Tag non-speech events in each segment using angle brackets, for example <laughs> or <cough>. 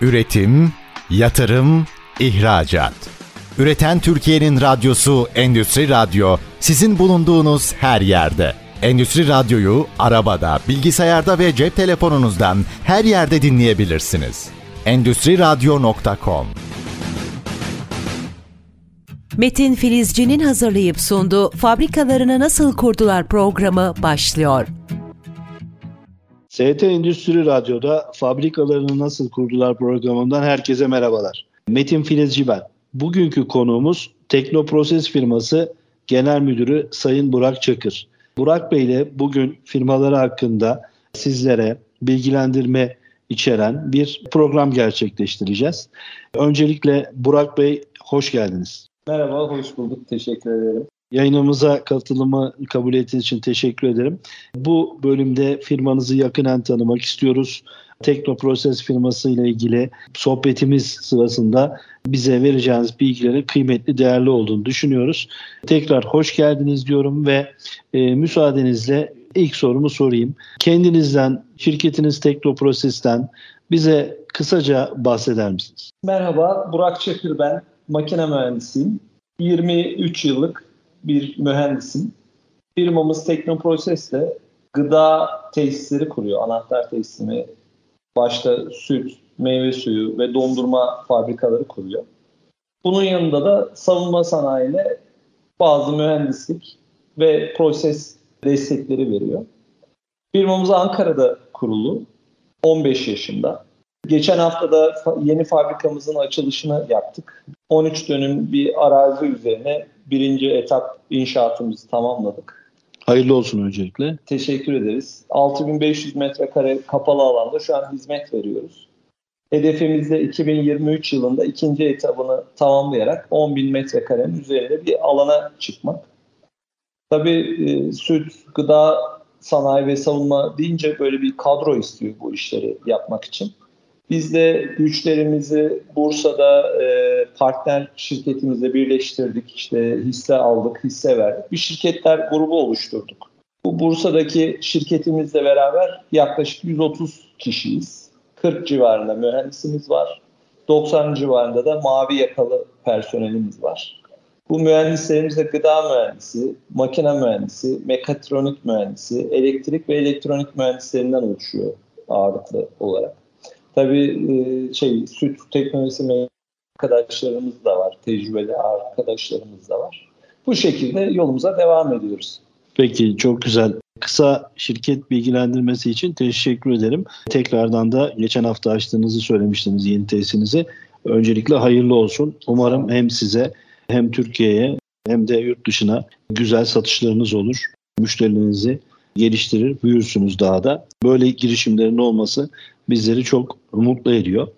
Üretim, yatırım, ihracat. Üreten Türkiye'nin radyosu Endüstri Radyo sizin bulunduğunuz her yerde. Endüstri Radyo'yu arabada, bilgisayarda ve cep telefonunuzdan her yerde dinleyebilirsiniz. Endüstri Radyo.com Metin Filizci'nin hazırlayıp sunduğu Fabrikalarını Nasıl Kurdular programı başlıyor. ST Endüstri Radyo'da Fabrikalarını Nasıl Kurdular programından herkese merhabalar. Metin Filizci ben. Bugünkü konuğumuz Teknoproses firması Genel Müdürü Sayın Burak Çakır. Burak Bey ile bugün firmaları hakkında sizlere bilgilendirme içeren bir program gerçekleştireceğiz. Öncelikle Burak Bey hoş geldiniz. Merhaba, hoş bulduk. Teşekkür ederim. Yayınımıza katılımı kabul ettiğiniz için teşekkür ederim. Bu bölümde firmanızı yakinen tanımak istiyoruz. Teknoproses firması ile ilgili sohbetimiz sırasında bize vereceğiniz bilgilerin kıymetli, değerli olduğunu düşünüyoruz. Tekrar hoş geldiniz diyorum ve e, müsaadenizle ilk sorumu sorayım. Kendinizden, şirketiniz Teknoproses'ten bize kısaca bahseder misiniz? Merhaba, Burak Çakır ben. Makine mühendisiyim. 23 yıllık bir mühendisim. Firmamız Teknoproses'le gıda tesisleri kuruyor. Anahtar teslimi, başta süt, meyve suyu ve dondurma fabrikaları kuruyor. Bunun yanında da savunma sanayine bazı mühendislik ve proses destekleri veriyor. Firmamız Ankara'da kurulu. 15 yaşında. Geçen hafta da yeni fabrikamızın açılışını yaptık. 13 dönüm bir arazi üzerine birinci etap inşaatımızı tamamladık. Hayırlı olsun öncelikle. Teşekkür ederiz. 6500 metrekare kapalı alanda şu an hizmet veriyoruz. Hedefimiz de 2023 yılında ikinci etabını tamamlayarak 10.000 metrekarenin üzerinde bir alana çıkmak. Tabii e, süt, gıda, sanayi ve savunma deyince böyle bir kadro istiyor bu işleri yapmak için. Biz de güçlerimizi Bursa'da e, partner şirketimizle birleştirdik. İşte hisse aldık, hisse verdik. Bir şirketler grubu oluşturduk. Bu Bursa'daki şirketimizle beraber yaklaşık 130 kişiyiz. 40 civarında mühendisimiz var. 90 civarında da mavi yakalı personelimiz var. Bu mühendislerimiz de gıda mühendisi, makine mühendisi, mekatronik mühendisi, elektrik ve elektronik mühendislerinden oluşuyor ağırlıklı olarak. Tabii e, şey süt teknolojisi arkadaşlarımız da var, tecrübeli arkadaşlarımız da var. Bu şekilde yolumuza devam ediyoruz. Peki çok güzel. Kısa şirket bilgilendirmesi için teşekkür ederim. Tekrardan da geçen hafta açtığınızı söylemiştiniz yeni tesisinizi. Öncelikle hayırlı olsun. Umarım hem size hem Türkiye'ye hem de yurt dışına güzel satışlarınız olur. Müşterilerinizi geliştirir, büyürsünüz daha da. Böyle girişimlerin olması bizleri çok mutlu ediyor.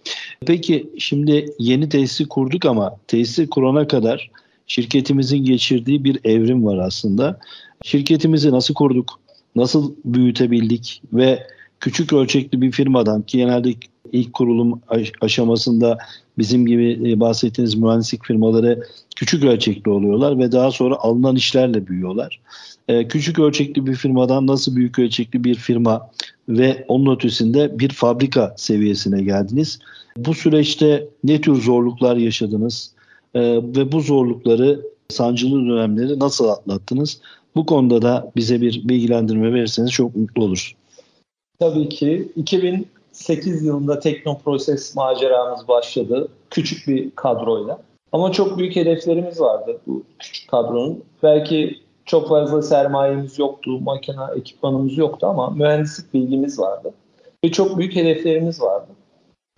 Peki şimdi yeni tesisi kurduk ama tesisi kurana kadar şirketimizin geçirdiği bir evrim var aslında. Şirketimizi nasıl kurduk, nasıl büyütebildik ve küçük ölçekli bir firmadan ki genelde ilk kurulum aşamasında bizim gibi e, bahsettiğiniz mühendislik firmaları küçük ölçekli oluyorlar ve daha sonra alınan işlerle büyüyorlar. E, küçük ölçekli bir firmadan nasıl büyük ölçekli bir firma ve onun ötesinde bir fabrika seviyesine geldiniz. Bu süreçte ne tür zorluklar yaşadınız e, ve bu zorlukları, sancılı dönemleri nasıl atlattınız? Bu konuda da bize bir bilgilendirme verirseniz çok mutlu oluruz. Tabii ki 2008 yılında Teknoproses maceramız başladı. Küçük bir kadroyla. Ama çok büyük hedeflerimiz vardı bu küçük kadronun. Belki çok fazla sermayemiz yoktu, makine ekipmanımız yoktu ama mühendislik bilgimiz vardı. Ve çok büyük hedeflerimiz vardı.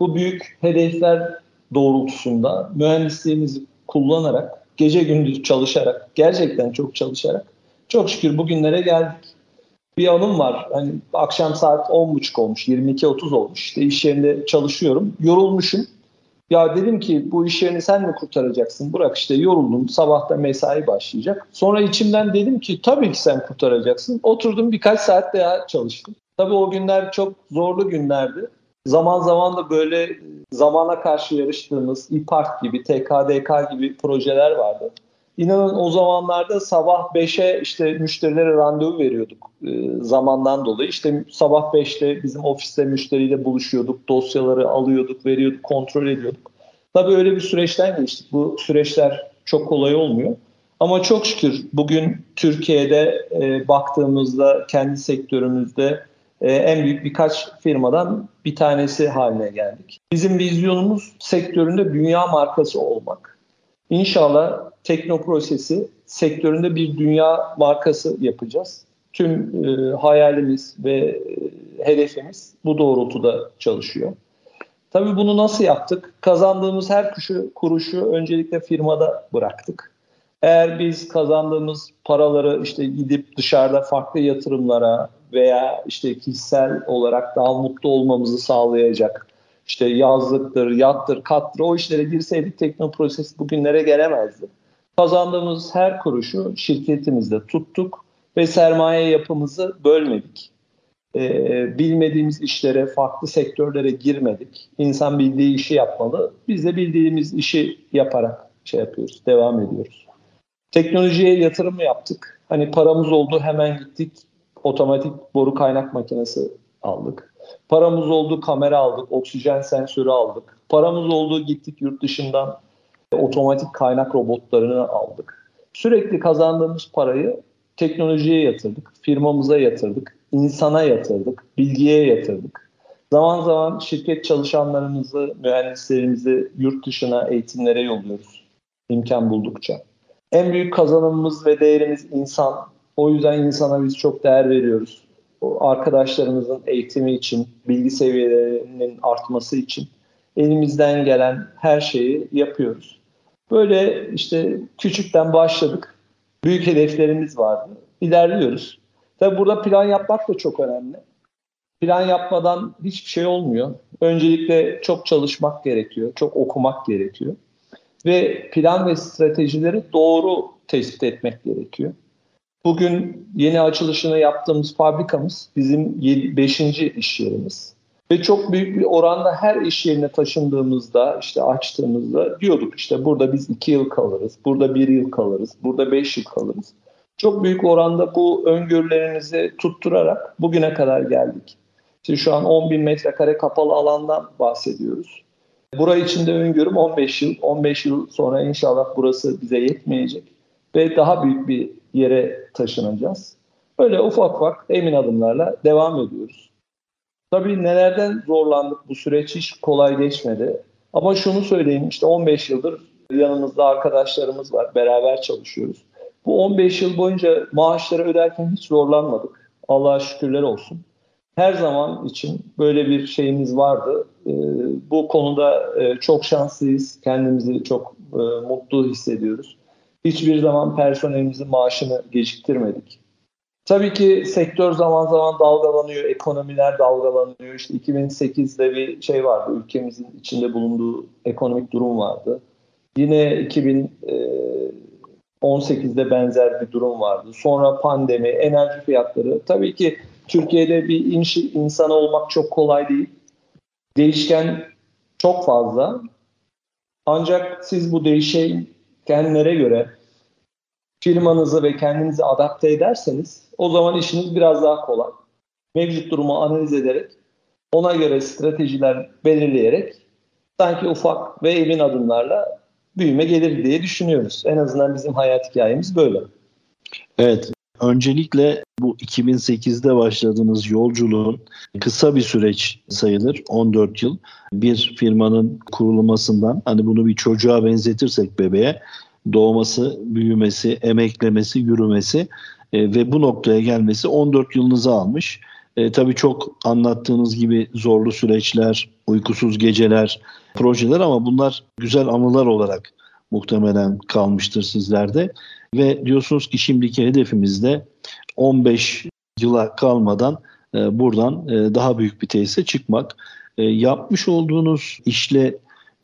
Bu büyük hedefler doğrultusunda mühendisliğimizi kullanarak, gece gündüz çalışarak, gerçekten çok çalışarak çok şükür bugünlere geldik. Bir anım var. Hani akşam saat 10.30 olmuş, 22.30 olmuş. İşte iş yerinde çalışıyorum. Yorulmuşum. Ya dedim ki bu iş yerini sen mi kurtaracaksın? Bırak işte yoruldum. Sabahta mesai başlayacak. Sonra içimden dedim ki tabii ki sen kurtaracaksın. Oturdum birkaç saat daha çalıştım. Tabii o günler çok zorlu günlerdi. Zaman zaman da böyle zamana karşı yarıştığımız İPART gibi, TKDK gibi projeler vardı. İnanın o zamanlarda sabah 5'e işte müşterilere randevu veriyorduk e, zamandan dolayı. İşte sabah 5'te bizim ofiste müşteriyle buluşuyorduk, dosyaları alıyorduk, veriyorduk, kontrol ediyorduk. Tabii öyle bir süreçten geçtik. Bu süreçler çok kolay olmuyor. Ama çok şükür bugün Türkiye'de e, baktığımızda kendi sektörümüzde e, en büyük birkaç firmadan bir tanesi haline geldik. Bizim vizyonumuz sektöründe dünya markası olmak. İnşallah Teknoproses'i sektöründe bir dünya markası yapacağız. Tüm e, hayalimiz ve e, hedefimiz bu doğrultuda çalışıyor. Tabii bunu nasıl yaptık? Kazandığımız her kuşu, kuruşu öncelikle firmada bıraktık. Eğer biz kazandığımız paraları işte gidip dışarıda farklı yatırımlara veya işte kişisel olarak daha mutlu olmamızı sağlayacak işte yazlıktır, yattır, kattır o işlere girseydik teknoproses bugünlere gelemezdi. Kazandığımız her kuruşu şirketimizde tuttuk ve sermaye yapımızı bölmedik. Ee, bilmediğimiz işlere, farklı sektörlere girmedik. İnsan bildiği işi yapmalı. Biz de bildiğimiz işi yaparak şey yapıyoruz, devam ediyoruz. Teknolojiye yatırım yaptık. Hani paramız oldu hemen gittik otomatik boru kaynak makinesi aldık. Paramız oldu kamera aldık, oksijen sensörü aldık. Paramız oldu gittik yurt dışından otomatik kaynak robotlarını aldık. Sürekli kazandığımız parayı teknolojiye yatırdık, firmamıza yatırdık, insana yatırdık, bilgiye yatırdık. Zaman zaman şirket çalışanlarımızı, mühendislerimizi yurt dışına eğitimlere yolluyoruz imkan buldukça. En büyük kazanımımız ve değerimiz insan. O yüzden insana biz çok değer veriyoruz. Arkadaşlarımızın eğitimi için, bilgi seviyelerinin artması için elimizden gelen her şeyi yapıyoruz. Böyle işte küçükten başladık. Büyük hedeflerimiz vardı. İlerliyoruz. Tabi burada plan yapmak da çok önemli. Plan yapmadan hiçbir şey olmuyor. Öncelikle çok çalışmak gerekiyor, çok okumak gerekiyor. Ve plan ve stratejileri doğru tespit etmek gerekiyor. Bugün yeni açılışını yaptığımız fabrikamız bizim 5. iş yerimiz. Ve çok büyük bir oranda her iş yerine taşındığımızda, işte açtığımızda diyorduk işte burada biz 2 yıl kalırız, burada 1 yıl kalırız, burada 5 yıl kalırız. Çok büyük oranda bu öngörülerinizi tutturarak bugüne kadar geldik. İşte şu an 10 bin metrekare kapalı alandan bahsediyoruz. Burayı içinde öngörüm 15 yıl. 15 yıl sonra inşallah burası bize yetmeyecek ve daha büyük bir yere taşınacağız. Böyle ufak ufak emin adımlarla devam ediyoruz. Tabii nelerden zorlandık bu süreç hiç kolay geçmedi. Ama şunu söyleyeyim işte 15 yıldır yanımızda arkadaşlarımız var. Beraber çalışıyoruz. Bu 15 yıl boyunca maaşları öderken hiç zorlanmadık. Allah'a şükürler olsun. Her zaman için böyle bir şeyimiz vardı. Ee, bu konuda e, çok şanslıyız. Kendimizi çok e, mutlu hissediyoruz. Hiçbir zaman personelimizin maaşını geciktirmedik. Tabii ki sektör zaman zaman dalgalanıyor, ekonomiler dalgalanıyor. İşte 2008'de bir şey vardı, ülkemizin içinde bulunduğu ekonomik durum vardı. Yine 2018'de e, benzer bir durum vardı. Sonra pandemi, enerji fiyatları. Tabii ki Türkiye'de bir inşi, insan olmak çok kolay değil. Değişken çok fazla. Ancak siz bu değişen kendilere göre firmanızı ve kendinizi adapte ederseniz o zaman işiniz biraz daha kolay. Mevcut durumu analiz ederek ona göre stratejiler belirleyerek sanki ufak ve emin adımlarla büyüme gelir diye düşünüyoruz. En azından bizim hayat hikayemiz böyle. Evet. Öncelikle bu 2008'de başladığınız yolculuğun kısa bir süreç sayılır. 14 yıl. Bir firmanın kurulmasından hani bunu bir çocuğa benzetirsek bebeğe doğması, büyümesi, emeklemesi, yürümesi e, ve bu noktaya gelmesi 14 yılınızı almış. E, tabii çok anlattığınız gibi zorlu süreçler, uykusuz geceler, projeler ama bunlar güzel anılar olarak muhtemelen kalmıştır sizlerde. Ve diyorsunuz ki şimdiki hedefimizde 15 yıla kalmadan e, buradan e, daha büyük bir tesise çıkmak. E, yapmış olduğunuz işle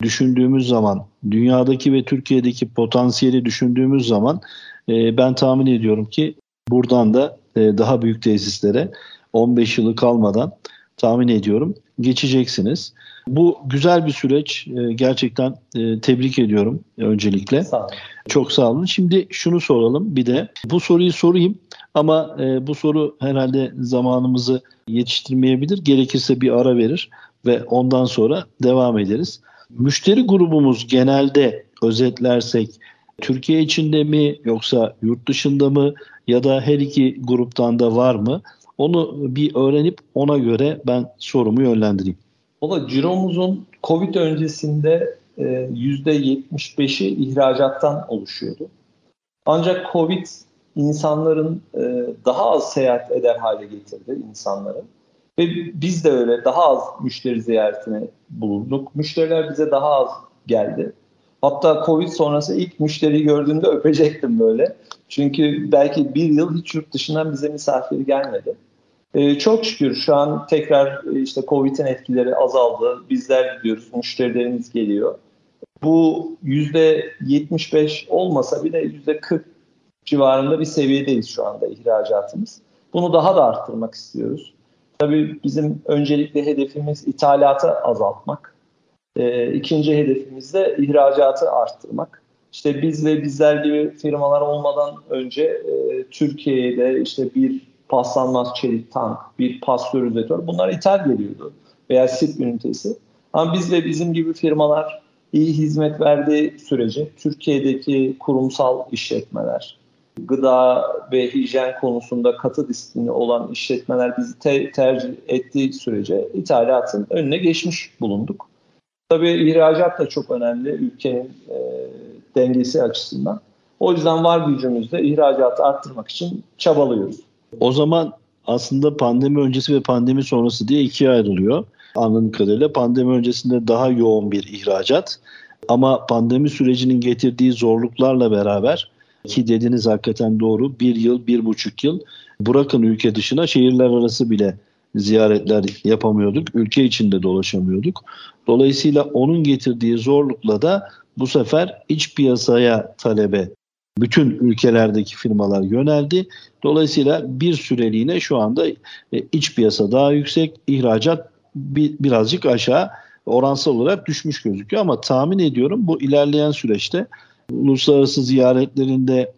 düşündüğümüz zaman, dünyadaki ve Türkiye'deki potansiyeli düşündüğümüz zaman e, ben tahmin ediyorum ki buradan da e, daha büyük tesislere 15 yılı kalmadan tahmin ediyorum geçeceksiniz. Bu güzel bir süreç. E, gerçekten e, tebrik ediyorum öncelikle. Sağ olun. Çok sağ olun. Şimdi şunu soralım bir de. Bu soruyu sorayım ama e, bu soru herhalde zamanımızı yetiştirmeyebilir. Gerekirse bir ara verir ve ondan sonra devam ederiz. Müşteri grubumuz genelde özetlersek Türkiye içinde mi yoksa yurt dışında mı ya da her iki gruptan da var mı? Onu bir öğrenip ona göre ben sorumu yönlendireyim. Valla ciromuzun Covid öncesinde %75'i e, ihracattan oluşuyordu. Ancak Covid insanların e, daha az seyahat eder hale getirdi insanların. Ve biz de öyle daha az müşteri ziyaretine bulunduk. Müşteriler bize daha az geldi. Hatta Covid sonrası ilk müşteriyi gördüğümde öpecektim böyle. Çünkü belki bir yıl hiç yurt dışından bize misafir gelmedi. Ee, çok şükür şu an tekrar e, işte Covid'in etkileri azaldı. Bizler gidiyoruz, müşterilerimiz geliyor. Bu %75 olmasa bile %40 civarında bir seviyedeyiz şu anda ihracatımız. Bunu daha da arttırmak istiyoruz. Tabii bizim öncelikle hedefimiz ithalatı azaltmak. E, ikinci hedefimiz de ihracatı arttırmak. İşte biz ve bizler gibi firmalar olmadan önce e, Türkiye'de işte bir paslanmaz çelik tank, bir pastörizatör bunlar ithal geliyordu veya sit ünitesi. Ama biz ve bizim gibi firmalar iyi hizmet verdiği sürece Türkiye'deki kurumsal işletmeler, gıda ve hijyen konusunda katı disiplini olan işletmeler bizi te- tercih ettiği sürece ithalatın önüne geçmiş bulunduk. Tabii ihracat da çok önemli ülkenin e, dengesi açısından. O yüzden var gücümüzle ihracatı arttırmak için çabalıyoruz. O zaman aslında pandemi öncesi ve pandemi sonrası diye ikiye ayrılıyor. Anladığım kadarıyla pandemi öncesinde daha yoğun bir ihracat. Ama pandemi sürecinin getirdiği zorluklarla beraber ki dediniz hakikaten doğru bir yıl, bir buçuk yıl bırakın ülke dışına şehirler arası bile ziyaretler yapamıyorduk. Ülke içinde dolaşamıyorduk. Dolayısıyla onun getirdiği zorlukla da bu sefer iç piyasaya talebe bütün ülkelerdeki firmalar yöneldi. Dolayısıyla bir süreliğine şu anda e, iç piyasa daha yüksek, ihracat birazcık aşağı oransal olarak düşmüş gözüküyor ama tahmin ediyorum bu ilerleyen süreçte uluslararası ziyaretlerinde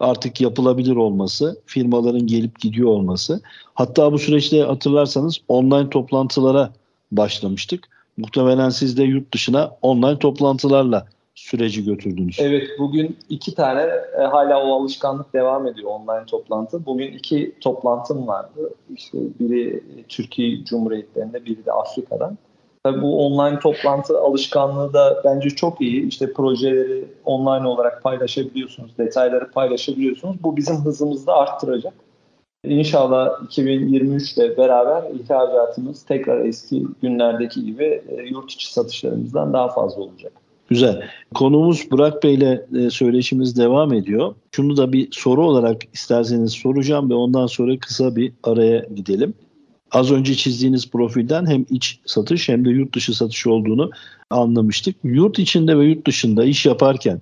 artık yapılabilir olması, firmaların gelip gidiyor olması. Hatta bu süreçte hatırlarsanız online toplantılara başlamıştık. Muhtemelen siz de yurt dışına online toplantılarla süreci götürdünüz. Evet bugün iki tane e, hala o alışkanlık devam ediyor online toplantı. Bugün iki toplantım vardı. İşte biri Türkiye Cumhuriyetlerinde biri de Afrika'dan. Tabii bu online toplantı alışkanlığı da bence çok iyi. İşte projeleri online olarak paylaşabiliyorsunuz, detayları paylaşabiliyorsunuz. Bu bizim hızımızı da arttıracak. İnşallah 2023'te beraber ihracatımız tekrar eski günlerdeki gibi e, yurt içi satışlarımızdan daha fazla olacak. Güzel. Konumuz Burak Bey ile e, söyleşimiz devam ediyor. Şunu da bir soru olarak isterseniz soracağım ve ondan sonra kısa bir araya gidelim az önce çizdiğiniz profilden hem iç satış hem de yurt dışı satış olduğunu anlamıştık. Yurt içinde ve yurt dışında iş yaparken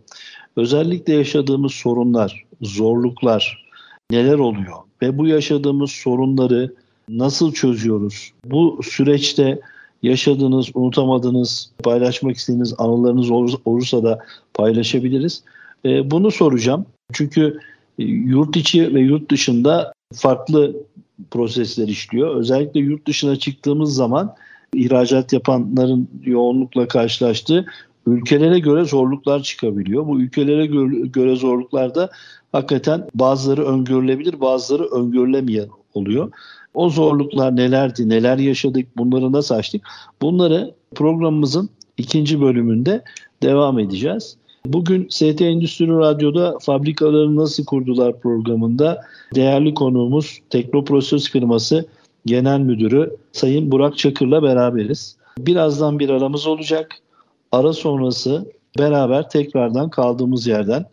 özellikle yaşadığımız sorunlar, zorluklar neler oluyor ve bu yaşadığımız sorunları nasıl çözüyoruz? Bu süreçte yaşadığınız, unutamadığınız, paylaşmak istediğiniz anılarınız olursa da paylaşabiliriz. Ee, bunu soracağım. Çünkü e, yurt içi ve yurt dışında farklı prosesler işliyor. Özellikle yurt dışına çıktığımız zaman ihracat yapanların yoğunlukla karşılaştığı ülkelere göre zorluklar çıkabiliyor. Bu ülkelere göre zorluklarda hakikaten bazıları öngörülebilir, bazıları öngörülemeyen oluyor. O zorluklar nelerdi, neler yaşadık, bunları nasıl açtık? Bunları programımızın ikinci bölümünde devam edeceğiz. Bugün ST Endüstri Radyo'da fabrikaları nasıl kurdular programında değerli konuğumuz Teknoproses firması Genel Müdürü Sayın Burak Çakır'la beraberiz. Birazdan bir aramız olacak. Ara sonrası beraber tekrardan kaldığımız yerden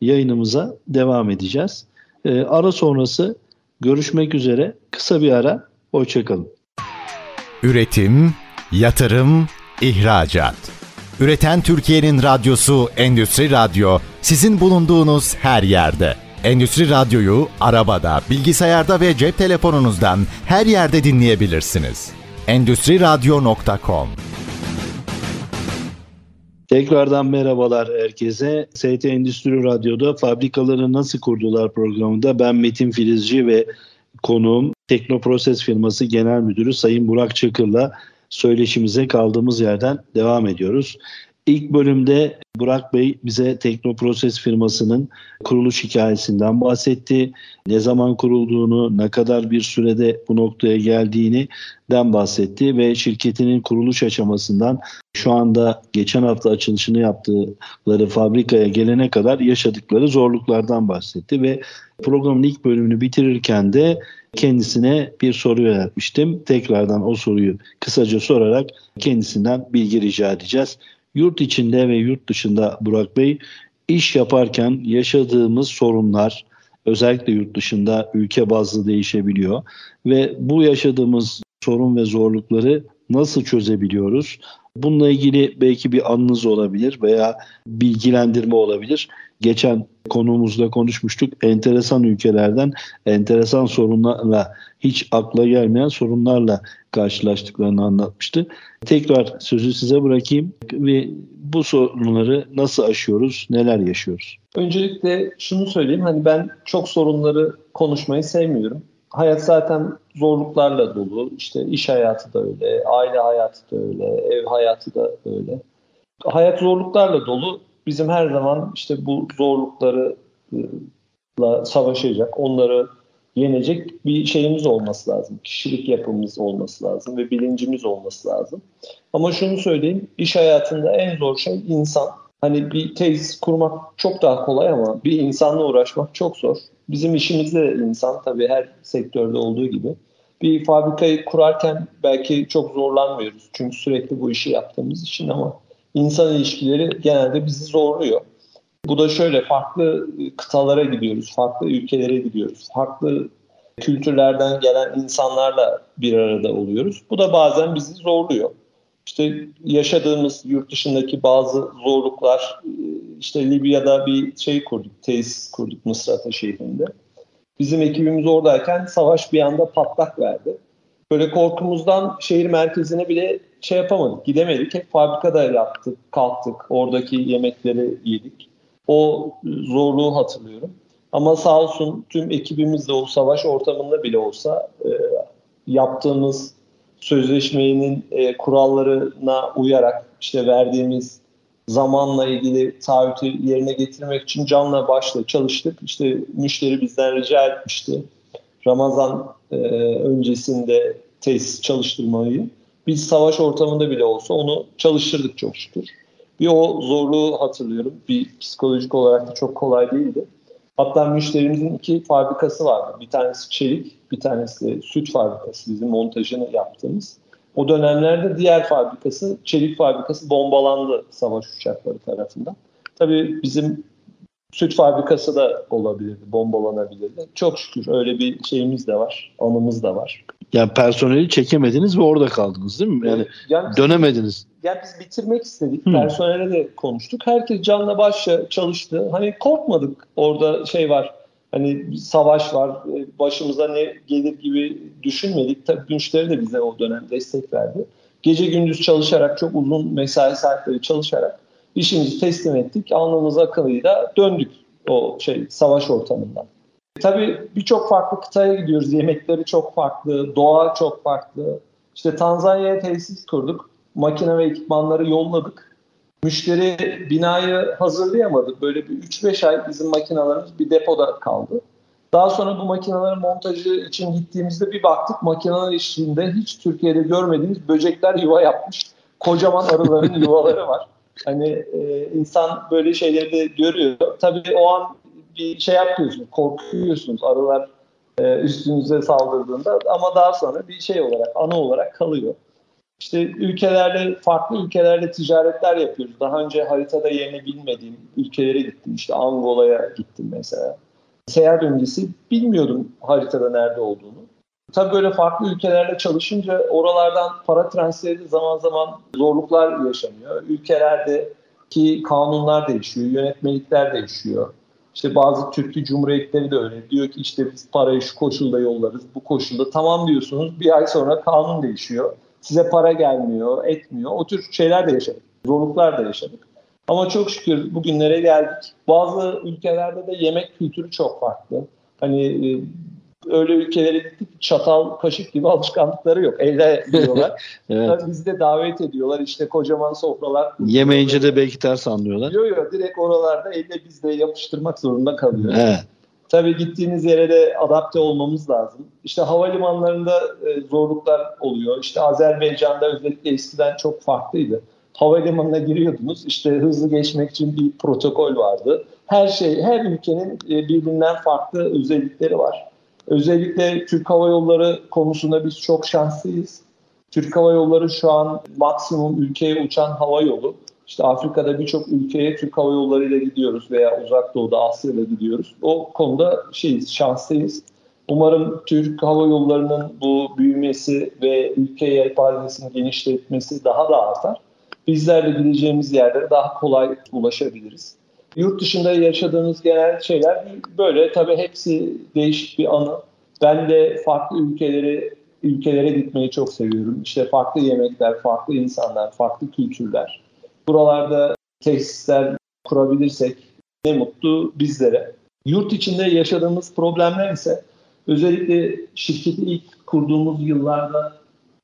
yayınımıza devam edeceğiz. E, ara sonrası görüşmek üzere. Kısa bir ara. Hoşçakalın. Üretim, yatırım, ihracat. Üreten Türkiye'nin radyosu Endüstri Radyo sizin bulunduğunuz her yerde. Endüstri Radyo'yu arabada, bilgisayarda ve cep telefonunuzdan her yerde dinleyebilirsiniz. endüstriradyo.com Tekrardan merhabalar herkese. ST Endüstri Radyo'da Fabrikaları Nasıl Kurdular programında ben Metin Filizci ve konuğum Teknoproses firması genel müdürü Sayın Burak Çakır'la söyleşimize kaldığımız yerden devam ediyoruz. İlk bölümde Burak Bey bize Teknoproses firmasının kuruluş hikayesinden bahsetti. Ne zaman kurulduğunu, ne kadar bir sürede bu noktaya geldiğini den bahsetti ve şirketinin kuruluş aşamasından şu anda geçen hafta açılışını yaptıkları fabrikaya gelene kadar yaşadıkları zorluklardan bahsetti ve programın ilk bölümünü bitirirken de kendisine bir soru yöneltmiştim. Tekrardan o soruyu kısaca sorarak kendisinden bilgi rica edeceğiz. Yurt içinde ve yurt dışında Burak Bey iş yaparken yaşadığımız sorunlar özellikle yurt dışında ülke bazlı değişebiliyor ve bu yaşadığımız sorun ve zorlukları nasıl çözebiliyoruz? Bununla ilgili belki bir anınız olabilir veya bilgilendirme olabilir. Geçen konuğumuzda konuşmuştuk. Enteresan ülkelerden enteresan sorunlarla hiç akla gelmeyen sorunlarla karşılaştıklarını anlatmıştı. Tekrar sözü size bırakayım ve bu sorunları nasıl aşıyoruz, neler yaşıyoruz? Öncelikle şunu söyleyeyim. Hani ben çok sorunları konuşmayı sevmiyorum. Hayat zaten zorluklarla dolu. İşte iş hayatı da öyle, aile hayatı da öyle, ev hayatı da öyle. Hayat zorluklarla dolu. Bizim her zaman işte bu zorluklarla savaşacak, onları yenecek bir şeyimiz olması lazım. Kişilik yapımız olması lazım ve bilincimiz olması lazım. Ama şunu söyleyeyim, iş hayatında en zor şey insan. Hani bir tesis kurmak çok daha kolay ama bir insanla uğraşmak çok zor. Bizim işimizde de insan tabii her sektörde olduğu gibi. Bir fabrikayı kurarken belki çok zorlanmıyoruz. Çünkü sürekli bu işi yaptığımız için ama insan ilişkileri genelde bizi zorluyor. Bu da şöyle farklı kıtalara gidiyoruz, farklı ülkelere gidiyoruz, farklı kültürlerden gelen insanlarla bir arada oluyoruz. Bu da bazen bizi zorluyor. İşte yaşadığımız yurt dışındaki bazı zorluklar, işte Libya'da bir şey kurduk, tesis kurduk Mısrata şehrinde. Bizim ekibimiz oradayken savaş bir anda patlak verdi. Böyle korkumuzdan şehir merkezine bile şey yapamadık, gidemedik. Hep fabrikada yaptık, kalktık, oradaki yemekleri yedik. O zorluğu hatırlıyorum. Ama sağ olsun tüm ekibimizle o savaş ortamında bile olsa e, yaptığımız sözleşmenin e, kurallarına uyarak işte verdiğimiz zamanla ilgili taahhütü yerine getirmek için canla başla çalıştık. İşte müşteri bizden rica etmişti. Ramazan e, öncesinde tesis çalıştırmayı. Biz savaş ortamında bile olsa onu çalıştırdık çok şükür. Bir o zorluğu hatırlıyorum. Bir psikolojik olarak da çok kolay değildi. Hatta müşterimizin iki fabrikası vardı. Bir tanesi çelik, bir tanesi süt fabrikası bizim montajını yaptığımız. O dönemlerde diğer fabrikası, çelik fabrikası bombalandı savaş uçakları tarafından. Tabii bizim süt fabrikası da olabilirdi, bombalanabilirdi. Çok şükür öyle bir şeyimiz de var, anımız da var. Yani personeli çekemediniz ve orada kaldınız değil mi? Yani, yani dönemediniz. Yani biz bitirmek istedik. Hmm. Personele de konuştuk. Herkes canla başla çalıştı. Hani korkmadık. Orada şey var. Hani savaş var. E, başımıza ne gelir gibi düşünmedik. Tabii müşteri de bize o dönem destek verdi. Gece gündüz çalışarak çok uzun mesai saatleri çalışarak işimizi teslim ettik. Alnımız akıllıyla döndük o şey savaş ortamından. Tabii birçok farklı kıtaya gidiyoruz. Yemekleri çok farklı, doğa çok farklı. İşte Tanzanya'ya tesis kurduk. Makine ve ekipmanları yolladık. Müşteri binayı hazırlayamadı. Böyle bir 3-5 ay bizim makinalarımız bir depoda kaldı. Daha sonra bu makinelerin montajı için gittiğimizde bir baktık makineler içinde hiç Türkiye'de görmediğimiz böcekler yuva yapmış. Kocaman arıların <laughs> yuvaları var. Hani e, insan böyle şeyleri de görüyor. Tabii o an bir şey yapıyorsunuz, korkuyorsunuz arılar e, üstünüze saldırdığında ama daha sonra bir şey olarak, ana olarak kalıyor. İşte ülkelerle, farklı ülkelerle ticaretler yapıyoruz. Daha önce haritada yerini bilmediğim ülkelere gittim. İşte Angola'ya gittim mesela. Seyahat öncesi bilmiyordum haritada nerede olduğunu. Tabii böyle farklı ülkelerle çalışınca oralardan para transferi zaman zaman zorluklar yaşanıyor. Ülkelerdeki kanunlar değişiyor, yönetmelikler değişiyor. İşte bazı Türkiye Cumhuriyetleri de öyle. Diyor ki işte biz parayı şu koşulda yollarız, bu koşulda. Tamam diyorsunuz bir ay sonra kanun değişiyor. size para gelmiyor, etmiyor. O tür şeyler de yaşadık. Zorluklar da yaşadık. Ama çok şükür bugünlere geldik. Bazı ülkelerde de yemek kültürü çok farklı. Hani e, öyle ülkelere gittik çatal, kaşık gibi alışkanlıkları yok. Elle yiyorlar. <laughs> evet. Bizi de davet ediyorlar. İşte kocaman sofralar. Yemeyince de belki ters anlıyorlar. Yok yok direkt oralarda elle bizde yapıştırmak zorunda kalıyor. Evet. Tabii gittiğimiz yere de adapte olmamız lazım. İşte havalimanlarında e, zorluklar oluyor. İşte Azerbaycan'da özellikle eskiden çok farklıydı. Havalimanına giriyordunuz. İşte hızlı geçmek için bir protokol vardı. Her şey, her ülkenin e, birbirinden farklı özellikleri var. Özellikle Türk Hava Yolları konusunda biz çok şanslıyız. Türk Hava Yolları şu an maksimum ülkeye uçan hava yolu. İşte Afrika'da birçok ülkeye Türk Hava Yolları ile gidiyoruz veya Uzak Doğu'da Asya ile gidiyoruz. O konuda şeyiz, şanslıyız. Umarım Türk Hava Yolları'nın bu büyümesi ve ülke yelpazesini genişletmesi daha da artar. Bizler de gideceğimiz yerlere daha kolay ulaşabiliriz. Yurt dışında yaşadığımız genel şeyler böyle. Tabii hepsi değişik bir anı. Ben de farklı ülkeleri ülkelere gitmeyi çok seviyorum. İşte farklı yemekler, farklı insanlar, farklı kültürler. Buralarda tesisler kurabilirsek ne mutlu bizlere. Yurt içinde yaşadığımız problemler ise özellikle şirketi ilk kurduğumuz yıllarda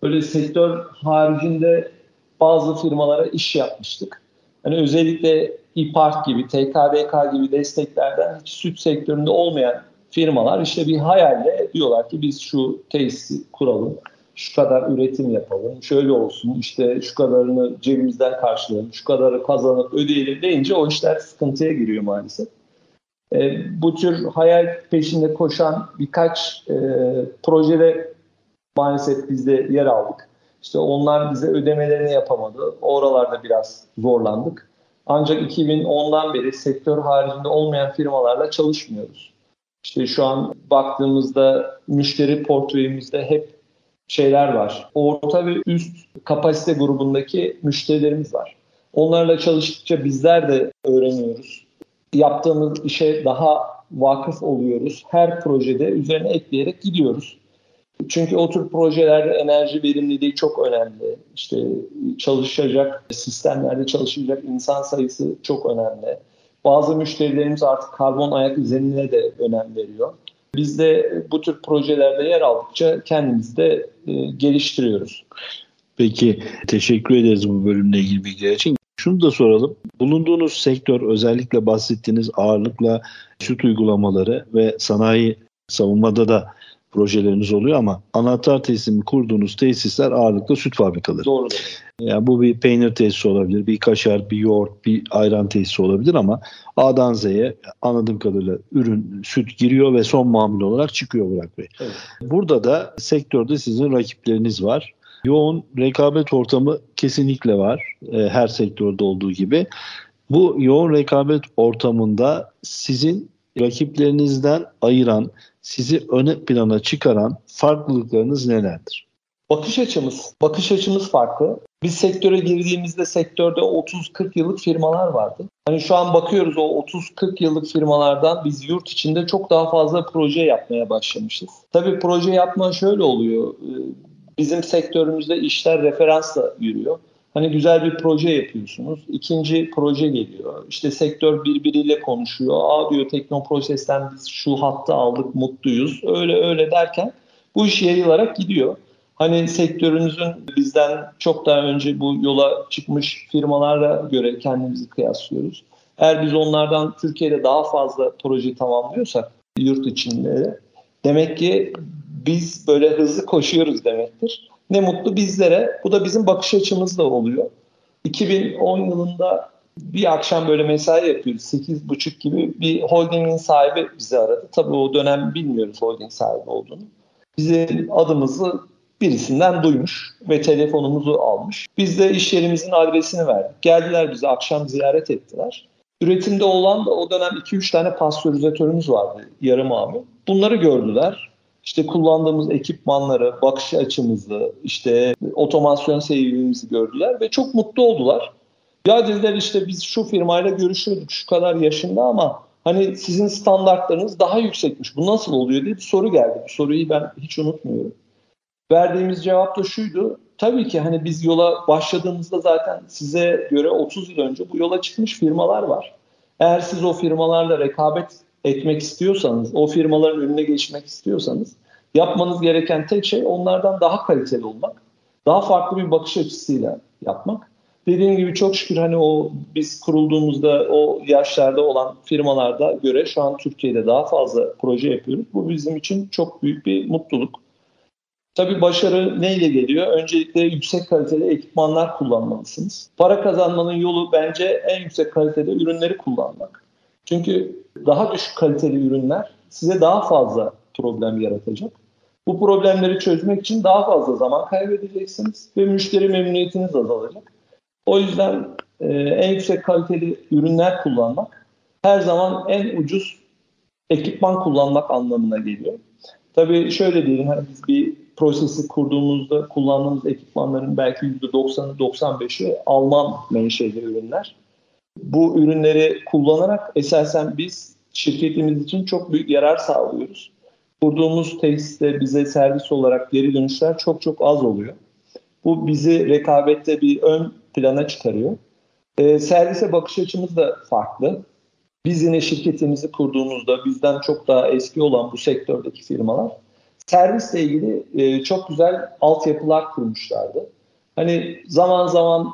böyle sektör haricinde bazı firmalara iş yapmıştık. Hani özellikle İPART gibi, TKDK gibi desteklerden hiç süt sektöründe olmayan firmalar işte bir hayalle diyorlar ki biz şu tesisi kuralım, şu kadar üretim yapalım, şöyle olsun, işte şu kadarını cebimizden karşılayalım, şu kadarı kazanıp ödeyelim deyince o işler sıkıntıya giriyor maalesef. E, bu tür hayal peşinde koşan birkaç e, projede maalesef biz de yer aldık. İşte onlar bize ödemelerini yapamadı. Oralarda biraz zorlandık. Ancak 2010'dan beri sektör haricinde olmayan firmalarla çalışmıyoruz. İşte şu an baktığımızda müşteri portföyümüzde hep şeyler var. Orta ve üst kapasite grubundaki müşterilerimiz var. Onlarla çalıştıkça bizler de öğreniyoruz. Yaptığımız işe daha vakıf oluyoruz. Her projede üzerine ekleyerek gidiyoruz. Çünkü o tür projelerde enerji verimliliği çok önemli. İşte çalışacak sistemlerde çalışacak insan sayısı çok önemli. Bazı müşterilerimiz artık karbon ayak izinine de önem veriyor. Biz de bu tür projelerde yer aldıkça kendimizi de e, geliştiriyoruz. Peki teşekkür ederiz bu bölümle ilgili bilgiler için. Şunu da soralım. Bulunduğunuz sektör özellikle bahsettiğiniz ağırlıkla süt uygulamaları ve sanayi savunmada da projeleriniz oluyor ama anahtar teslimi kurduğunuz tesisler ağırlıklı süt fabrikaları. Doğru. Yani bu bir peynir tesisi olabilir, bir kaşar, bir yoğurt, bir ayran tesisi olabilir ama A'dan Z'ye anladığım kadarıyla ürün, süt giriyor ve son mamul olarak çıkıyor Burak Bey. Evet. Burada da sektörde sizin rakipleriniz var. Yoğun rekabet ortamı kesinlikle var e, her sektörde olduğu gibi. Bu yoğun rekabet ortamında sizin rakiplerinizden ayıran, sizi öne plana çıkaran farklılıklarınız nelerdir? Bakış açımız, bakış açımız farklı. Biz sektöre girdiğimizde sektörde 30-40 yıllık firmalar vardı. Hani şu an bakıyoruz o 30-40 yıllık firmalardan biz yurt içinde çok daha fazla proje yapmaya başlamışız. Tabii proje yapma şöyle oluyor. Ee, bizim sektörümüzde işler referansla yürüyor. Hani güzel bir proje yapıyorsunuz. İkinci proje geliyor. İşte sektör birbiriyle konuşuyor. Aa diyor Teknoproses'ten biz şu hattı aldık mutluyuz. Öyle öyle derken bu iş yayılarak gidiyor. Hani sektörünüzün bizden çok daha önce bu yola çıkmış firmalarla göre kendimizi kıyaslıyoruz. Eğer biz onlardan Türkiye'de daha fazla proje tamamlıyorsak yurt içinde demek ki biz böyle hızlı koşuyoruz demektir. Ne mutlu bizlere. Bu da bizim bakış açımızda oluyor. 2010 yılında bir akşam böyle mesai yapıyoruz. 8.30 gibi bir holdingin sahibi bizi aradı. Tabii o dönem bilmiyoruz holding sahibi olduğunu. Bizim adımızı birisinden duymuş ve telefonumuzu almış. Biz de iş yerimizin adresini verdik. Geldiler bize akşam ziyaret ettiler. Üretimde olan da o dönem 2-3 tane pastörizatörümüz vardı yarım abi. Bunları gördüler işte kullandığımız ekipmanları, bakış açımızı, işte otomasyon seviyemizi gördüler ve çok mutlu oldular. Ya dediler işte biz şu firmayla görüşüyorduk şu kadar yaşında ama hani sizin standartlarınız daha yüksekmiş. Bu nasıl oluyor diye bir soru geldi. Bu soruyu ben hiç unutmuyorum. Verdiğimiz cevap da şuydu. tabii ki hani biz yola başladığımızda zaten size göre 30 yıl önce bu yola çıkmış firmalar var. Eğer siz o firmalarla rekabet etmek istiyorsanız, o firmaların önüne geçmek istiyorsanız yapmanız gereken tek şey onlardan daha kaliteli olmak, daha farklı bir bakış açısıyla yapmak. Dediğim gibi çok şükür hani o biz kurulduğumuzda o yaşlarda olan firmalarda göre şu an Türkiye'de daha fazla proje yapıyoruz. Bu bizim için çok büyük bir mutluluk. Tabii başarı neyle geliyor? Öncelikle yüksek kaliteli ekipmanlar kullanmalısınız. Para kazanmanın yolu bence en yüksek kalitede ürünleri kullanmak. Çünkü daha düşük kaliteli ürünler size daha fazla problem yaratacak. Bu problemleri çözmek için daha fazla zaman kaybedeceksiniz ve müşteri memnuniyetiniz azalacak. O yüzden e, en yüksek kaliteli ürünler kullanmak her zaman en ucuz ekipman kullanmak anlamına geliyor. Tabii şöyle diyelim hani biz bir prosesi kurduğumuzda kullandığımız ekipmanların belki %90'ı 95'i Alman menşeli ürünler. Bu ürünleri kullanarak esasen biz şirketimiz için çok büyük yarar sağlıyoruz. Kurduğumuz tesiste bize servis olarak geri dönüşler çok çok az oluyor. Bu bizi rekabette bir ön plana çıkarıyor. E, servise bakış açımız da farklı. Biz yine şirketimizi kurduğumuzda bizden çok daha eski olan bu sektördeki firmalar servisle ilgili e, çok güzel altyapılar kurmuşlardı. Hani zaman zaman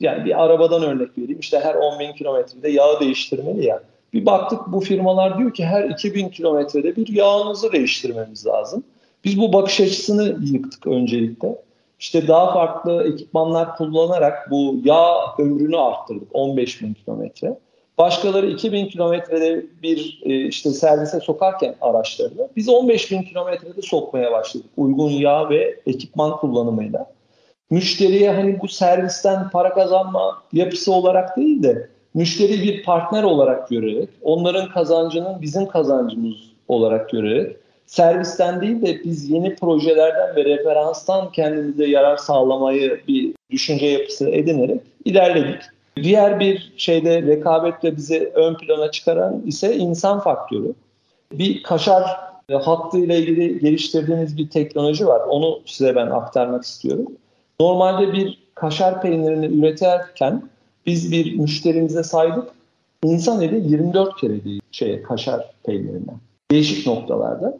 yani bir arabadan örnek vereyim işte her 10 bin kilometrede yağ değiştirmeli ya. Bir baktık bu firmalar diyor ki her 2000 kilometrede bir yağınızı değiştirmemiz lazım. Biz bu bakış açısını yıktık öncelikle. İşte daha farklı ekipmanlar kullanarak bu yağ ömrünü arttırdık 15 bin kilometre. Başkaları 2000 kilometrede bir e, işte servise sokarken araçlarını biz 15 bin kilometrede sokmaya başladık. Uygun yağ ve ekipman kullanımıyla. Müşteriye hani bu servisten para kazanma yapısı olarak değil de müşteri bir partner olarak görerek, onların kazancının bizim kazancımız olarak görerek servisten değil de biz yeni projelerden ve referanstan kendimize yarar sağlamayı bir düşünce yapısı edinerek ilerledik. Diğer bir şeyde rekabetle bizi ön plana çıkaran ise insan faktörü. Bir kaşar hattı ile ilgili geliştirdiğimiz bir teknoloji var. Onu size ben aktarmak istiyorum. Normalde bir kaşar peynirini üretirken biz bir müşterimize saydık. İnsan eli 24 kere değil şey kaşar peynirine. Değişik noktalarda.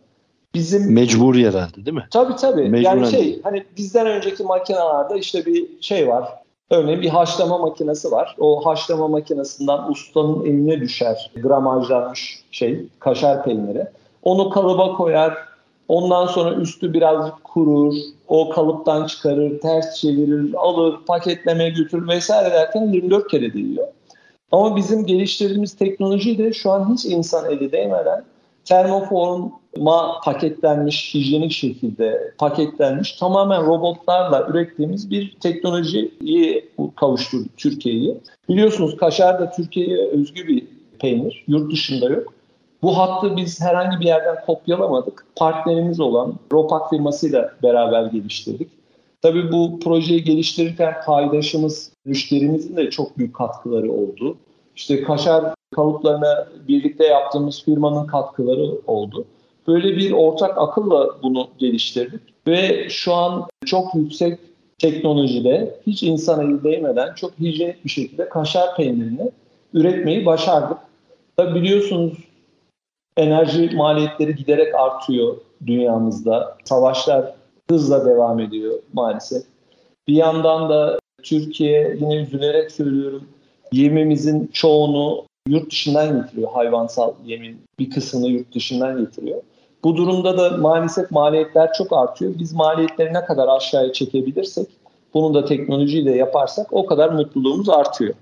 Bizim mecbur herhalde değil mi? Tabii tabii. Mecburen yani şey hani bizden önceki makinelerde işte bir şey var. Örneğin bir haşlama makinesi var. O haşlama makinesinden ustanın eline düşer gramajlanmış şey kaşar peyniri. Onu kalıba koyar. Ondan sonra üstü birazcık kurur. O kalıptan çıkarır, ters çevirir, alır, paketleme götürür vesaire derken 24 kere değiyor. Ama bizim geliştirdiğimiz teknoloji de şu an hiç insan eli değmeden termoforma paketlenmiş, hijyenik şekilde paketlenmiş tamamen robotlarla ürettiğimiz bir teknolojiyi kavuşturdu Türkiye'yi. Biliyorsunuz kaşar da Türkiye'ye özgü bir peynir. Yurt dışında yok. Bu hattı biz herhangi bir yerden kopyalamadık. Partnerimiz olan Ropak firmasıyla beraber geliştirdik. Tabii bu projeyi geliştirirken paydaşımız, müşterimizin de çok büyük katkıları oldu. İşte kaşar kalıplarına birlikte yaptığımız firmanın katkıları oldu. Böyle bir ortak akılla bunu geliştirdik ve şu an çok yüksek teknolojide hiç insan eli değmeden çok hijyenik bir şekilde kaşar peynirini üretmeyi başardık. Tabi biliyorsunuz enerji maliyetleri giderek artıyor dünyamızda. Savaşlar hızla devam ediyor maalesef. Bir yandan da Türkiye yine üzülerek söylüyorum yemimizin çoğunu yurt dışından getiriyor hayvansal yemin bir kısmını yurt dışından getiriyor. Bu durumda da maalesef maliyetler çok artıyor. Biz maliyetleri ne kadar aşağıya çekebilirsek bunu da teknolojiyle yaparsak o kadar mutluluğumuz artıyor.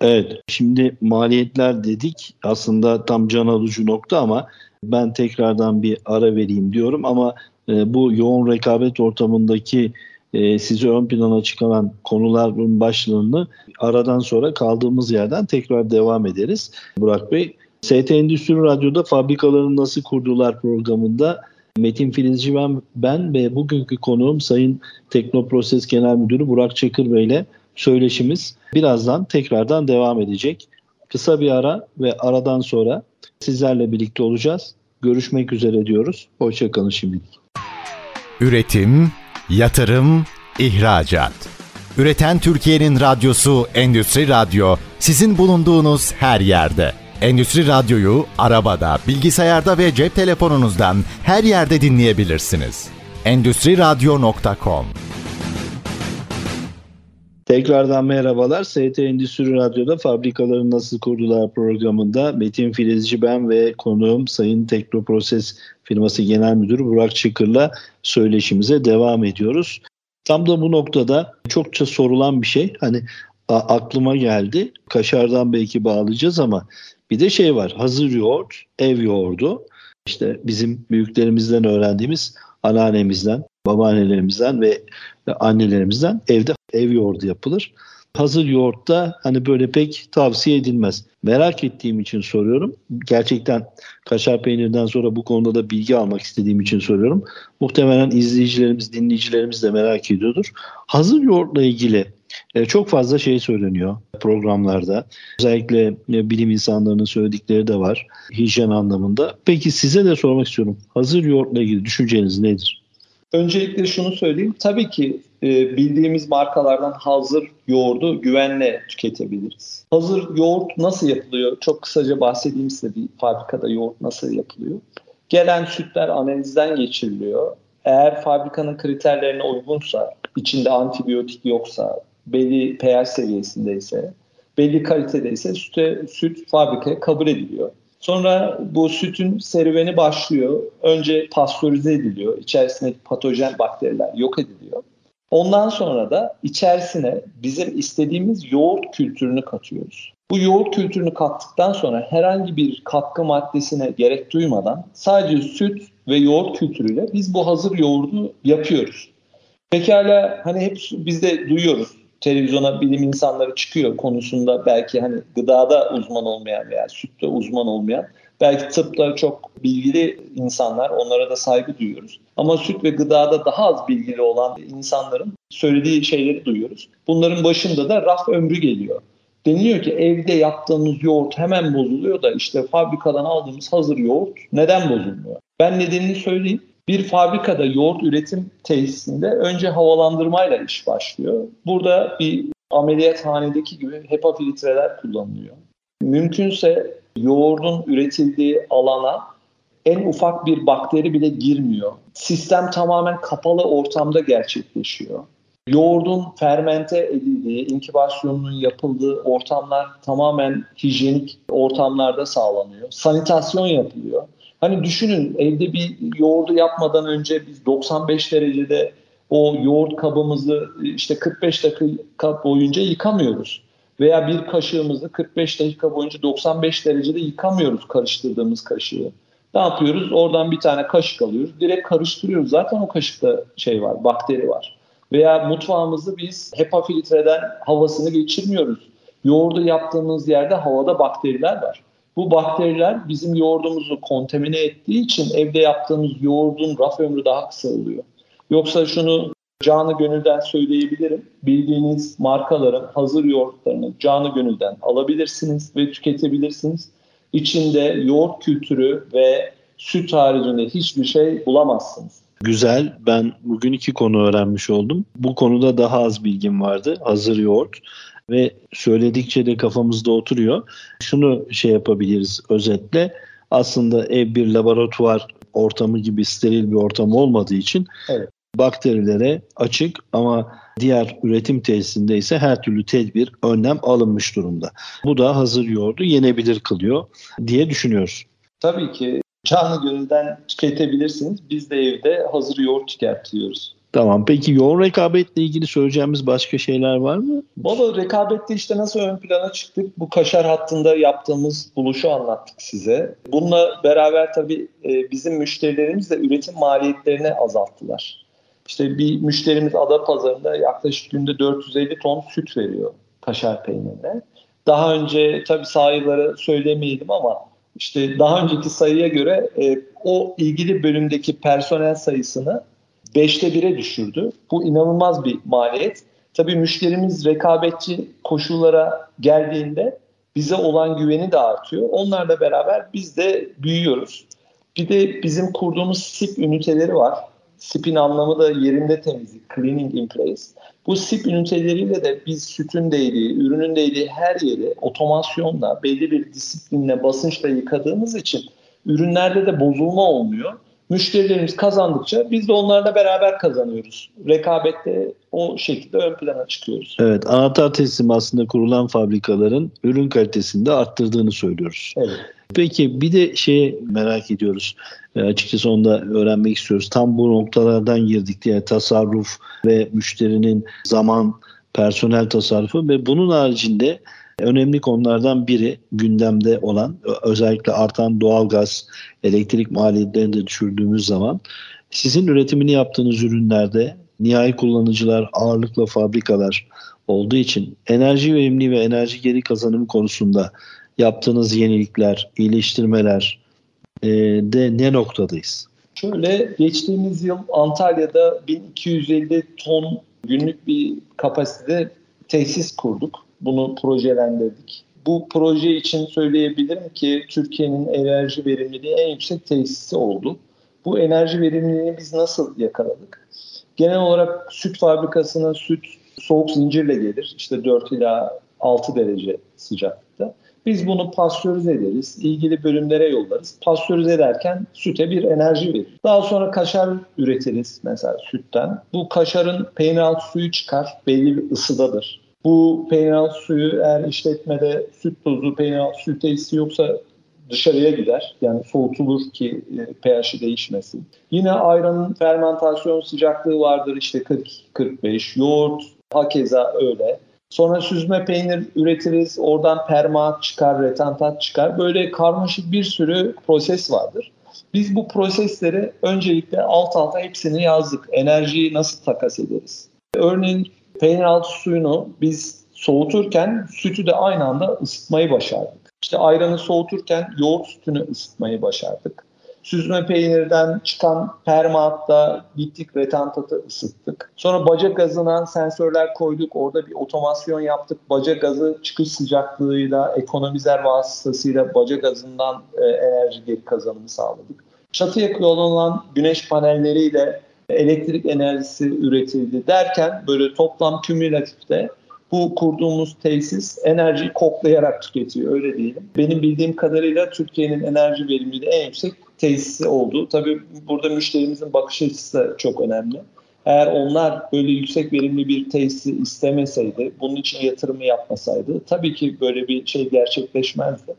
Evet şimdi maliyetler dedik aslında tam can alıcı nokta ama ben tekrardan bir ara vereyim diyorum ama e, bu yoğun rekabet ortamındaki e, sizi ön plana çıkaran konuların başlığını aradan sonra kaldığımız yerden tekrar devam ederiz. Burak Bey, ST Endüstri Radyo'da fabrikaların nasıl kurdular programında Metin Filizci ben, ben ve bugünkü konuğum Sayın Teknoproses Genel Müdürü Burak Çakır Bey ile söyleşimiz birazdan tekrardan devam edecek. Kısa bir ara ve aradan sonra sizlerle birlikte olacağız. Görüşmek üzere diyoruz. Hoşçakalın şimdilik. Üretim, yatırım, ihracat. Üreten Türkiye'nin radyosu Endüstri Radyo sizin bulunduğunuz her yerde. Endüstri Radyo'yu arabada, bilgisayarda ve cep telefonunuzdan her yerde dinleyebilirsiniz. Endüstri Radyo.com Tekrardan merhabalar. ST Endüstri Radyo'da Fabrikaları Nasıl Kurdular programında Metin Filizci ben ve konuğum Sayın Teknoproses firması genel müdürü Burak Çıkır'la söyleşimize devam ediyoruz. Tam da bu noktada çokça sorulan bir şey. Hani aklıma geldi. Kaşardan belki bağlayacağız ama bir de şey var. Hazır yoğurt, ev yoğurdu. İşte bizim büyüklerimizden öğrendiğimiz anneannemizden, babaannelerimizden ve annelerimizden evde ev yoğurdu yapılır. Hazır yoğurt da hani böyle pek tavsiye edilmez. Merak ettiğim için soruyorum. Gerçekten kaşar peynirden sonra bu konuda da bilgi almak istediğim için soruyorum. Muhtemelen izleyicilerimiz, dinleyicilerimiz de merak ediyordur. Hazır yoğurtla ilgili e, çok fazla şey söyleniyor programlarda. Özellikle e, bilim insanlarının söyledikleri de var hijyen anlamında. Peki size de sormak istiyorum. Hazır yoğurtla ilgili düşünceniz nedir? Öncelikle şunu söyleyeyim. Tabii ki e, bildiğimiz markalardan hazır yoğurdu güvenle tüketebiliriz. Hazır yoğurt nasıl yapılıyor? Çok kısaca bahsedeyim size bir fabrikada yoğurt nasıl yapılıyor. Gelen sütler analizden geçiriliyor. Eğer fabrikanın kriterlerine uygunsa, içinde antibiyotik yoksa, belli pH seviyesindeyse, belli kalitedeyse süte, süt fabrikaya kabul ediliyor. Sonra bu sütün serüveni başlıyor. Önce pastörize ediliyor. İçerisindeki patojen bakteriler yok ediliyor. Ondan sonra da içerisine bizim istediğimiz yoğurt kültürünü katıyoruz. Bu yoğurt kültürünü kattıktan sonra herhangi bir katkı maddesine gerek duymadan sadece süt ve yoğurt kültürüyle biz bu hazır yoğurdu yapıyoruz. Pekala hani hep biz de duyuyoruz televizyona bilim insanları çıkıyor konusunda belki hani gıdada uzman olmayan veya sütte uzman olmayan belki tıpta çok bilgili insanlar onlara da saygı duyuyoruz. Ama süt ve gıdada daha az bilgili olan insanların söylediği şeyleri duyuyoruz. Bunların başında da raf ömrü geliyor. Deniliyor ki evde yaptığımız yoğurt hemen bozuluyor da işte fabrikadan aldığımız hazır yoğurt neden bozulmuyor? Ben nedenini söyleyeyim. Bir fabrikada yoğurt üretim tesisinde önce havalandırmayla iş başlıyor. Burada bir ameliyathanedeki gibi HEPA filtreler kullanılıyor. Mümkünse yoğurdun üretildiği alana en ufak bir bakteri bile girmiyor. Sistem tamamen kapalı ortamda gerçekleşiyor. Yoğurdun fermente edildiği, inkubasyonunun yapıldığı ortamlar tamamen hijyenik ortamlarda sağlanıyor. Sanitasyon yapılıyor. Hani düşünün evde bir yoğurdu yapmadan önce biz 95 derecede o yoğurt kabımızı işte 45 dakika boyunca yıkamıyoruz. Veya bir kaşığımızı 45 dakika boyunca 95 derecede yıkamıyoruz karıştırdığımız kaşığı. Ne yapıyoruz? Oradan bir tane kaşık alıyoruz. Direkt karıştırıyoruz. Zaten o kaşıkta şey var, bakteri var. Veya mutfağımızı biz HEPA filtreden havasını geçirmiyoruz. Yoğurdu yaptığımız yerde havada bakteriler var. Bu bakteriler bizim yoğurdumuzu kontamine ettiği için evde yaptığımız yoğurdun raf ömrü daha kısa oluyor. Yoksa şunu canı gönülden söyleyebilirim. Bildiğiniz markaların hazır yoğurtlarını canı gönülden alabilirsiniz ve tüketebilirsiniz. İçinde yoğurt kültürü ve süt haricinde hiçbir şey bulamazsınız. Güzel. Ben bugün iki konu öğrenmiş oldum. Bu konuda daha az bilgim vardı. Hazır yoğurt ve söyledikçe de kafamızda oturuyor. Şunu şey yapabiliriz özetle. Aslında ev bir laboratuvar ortamı gibi steril bir ortam olmadığı için evet. Bakterilere açık ama diğer üretim tesisinde ise her türlü tedbir, önlem alınmış durumda. Bu da hazır yoğurdu yenebilir kılıyor diye düşünüyoruz. Tabii ki canlı gönülden tüketebilirsiniz. Biz de evde hazır yoğurt tüketiyoruz. Tamam. Peki yoğun rekabetle ilgili söyleyeceğimiz başka şeyler var mı? Valla rekabette işte nasıl ön plana çıktık? Bu kaşar hattında yaptığımız buluşu anlattık size. Bununla beraber tabii e, bizim müşterilerimiz de üretim maliyetlerini azalttılar. İşte bir müşterimiz ada pazarında yaklaşık günde 450 ton süt veriyor kaşar peynirine. Daha önce tabii sayıları söylemeyelim ama işte daha önceki sayıya göre e, o ilgili bölümdeki personel sayısını 5'te 1'e düşürdü. Bu inanılmaz bir maliyet. Tabii müşterimiz rekabetçi koşullara geldiğinde bize olan güveni de artıyor. Onlarla beraber biz de büyüyoruz. Bir de bizim kurduğumuz SIP üniteleri var. SIP'in anlamı da yerinde temizlik, cleaning in place. Bu SIP üniteleriyle de biz sütün değdiği, ürünün değdiği her yeri otomasyonla, belli bir disiplinle, basınçla yıkadığımız için ürünlerde de bozulma olmuyor. Müşterilerimiz kazandıkça biz de onlarla beraber kazanıyoruz. Rekabette o şekilde ön plana çıkıyoruz. Evet, anahtar teslim aslında kurulan fabrikaların ürün kalitesini de arttırdığını söylüyoruz. Evet. Peki bir de şey merak ediyoruz. E, açıkçası onu da öğrenmek istiyoruz. Tam bu noktalardan girdik diye tasarruf ve müşterinin zaman, personel tasarrufu ve bunun haricinde önemli konulardan biri gündemde olan özellikle artan doğalgaz, elektrik maliyetlerini de düşürdüğümüz zaman sizin üretimini yaptığınız ürünlerde nihai kullanıcılar ağırlıkla fabrikalar olduğu için enerji verimliliği ve enerji geri kazanımı konusunda yaptığınız yenilikler, iyileştirmeler e, de ne noktadayız? Şöyle geçtiğimiz yıl Antalya'da 1250 ton günlük bir kapasite tesis kurduk. Bunu projelendirdik. Bu proje için söyleyebilirim ki Türkiye'nin enerji verimliliği en yüksek tesisi oldu. Bu enerji verimliliğini biz nasıl yakaladık? Genel olarak süt fabrikasına süt soğuk zincirle gelir. İşte 4 ila 6 derece sıcaklıkta. Biz bunu pastörize ederiz, ilgili bölümlere yollarız. Pastörize ederken süte bir enerji verir. Daha sonra kaşar üretiriz mesela sütten. Bu kaşarın peynir altı suyu çıkar, belli bir ısıdadır. Bu peynir suyu eğer işletmede süt tozu, peynir suyu tesisi yoksa dışarıya gider. Yani soğutulur ki e, pH'i değişmesin. Yine ayranın fermentasyon sıcaklığı vardır işte 40-45. Yoğurt hakeza öyle. Sonra süzme peynir üretiriz. Oradan perma çıkar, retantat çıkar. Böyle karmaşık bir sürü proses vardır. Biz bu prosesleri öncelikle alt alta hepsini yazdık. Enerjiyi nasıl takas ederiz? Örneğin peynir altı suyunu biz soğuturken sütü de aynı anda ısıtmayı başardık. İşte ayranı soğuturken yoğurt sütünü ısıtmayı başardık. Süzme peynirden çıkan permaatta gittik retantatı ısıttık. Sonra baca gazına sensörler koyduk. Orada bir otomasyon yaptık. Baca gazı çıkış sıcaklığıyla ekonomizer vasıtasıyla baca gazından e, enerji geri kazanımı sağladık. Çatıya kullanılan güneş panelleriyle elektrik enerjisi üretildi derken böyle toplam kümülatifte bu kurduğumuz tesis enerjiyi koklayarak tüketiyor öyle diyelim. Benim bildiğim kadarıyla Türkiye'nin enerji verimliliği en yüksek tesisi oldu. Tabii burada müşterimizin bakış açısı da çok önemli. Eğer onlar böyle yüksek verimli bir tesisi istemeseydi, bunun için yatırımı yapmasaydı tabii ki böyle bir şey gerçekleşmezdi.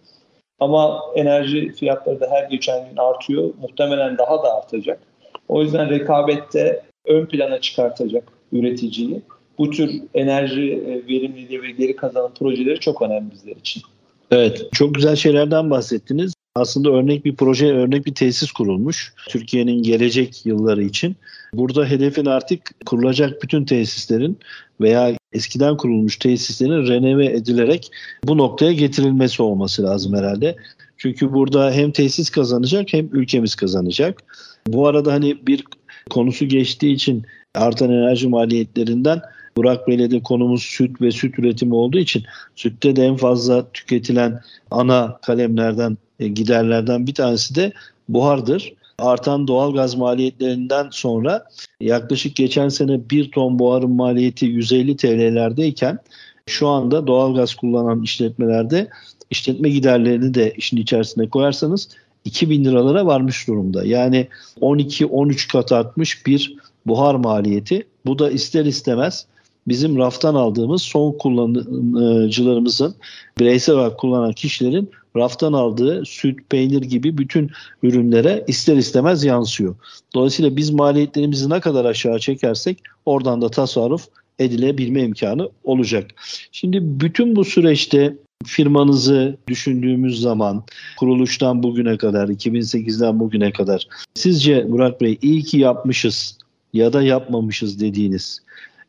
Ama enerji fiyatları da her geçen gün artıyor. Muhtemelen daha da artacak. O yüzden rekabette ön plana çıkartacak üreticiyi. Bu tür enerji e, verimliliği ve geri kazanım projeleri çok önemli bizler için. Evet, çok güzel şeylerden bahsettiniz. Aslında örnek bir proje, örnek bir tesis kurulmuş Türkiye'nin gelecek yılları için. Burada hedefin artık kurulacak bütün tesislerin veya eskiden kurulmuş tesislerin renove edilerek bu noktaya getirilmesi olması lazım herhalde. Çünkü burada hem tesis kazanacak hem ülkemiz kazanacak. Bu arada hani bir konusu geçtiği için artan enerji maliyetlerinden Burak Bey'le de konumuz süt ve süt üretimi olduğu için sütte de en fazla tüketilen ana kalemlerden, e, giderlerden bir tanesi de buhardır. Artan doğal gaz maliyetlerinden sonra yaklaşık geçen sene bir ton buharın maliyeti 150 TL'lerdeyken şu anda doğal gaz kullanan işletmelerde işletme giderlerini de işin içerisine koyarsanız 2000 liralara varmış durumda. Yani 12-13 kat artmış bir buhar maliyeti. Bu da ister istemez bizim raftan aldığımız son kullanıcılarımızın bireysel olarak kullanan kişilerin raftan aldığı süt, peynir gibi bütün ürünlere ister istemez yansıyor. Dolayısıyla biz maliyetlerimizi ne kadar aşağı çekersek oradan da tasarruf edilebilme imkanı olacak. Şimdi bütün bu süreçte firmanızı düşündüğümüz zaman kuruluştan bugüne kadar 2008'den bugüne kadar sizce Burak Bey iyi ki yapmışız ya da yapmamışız dediğiniz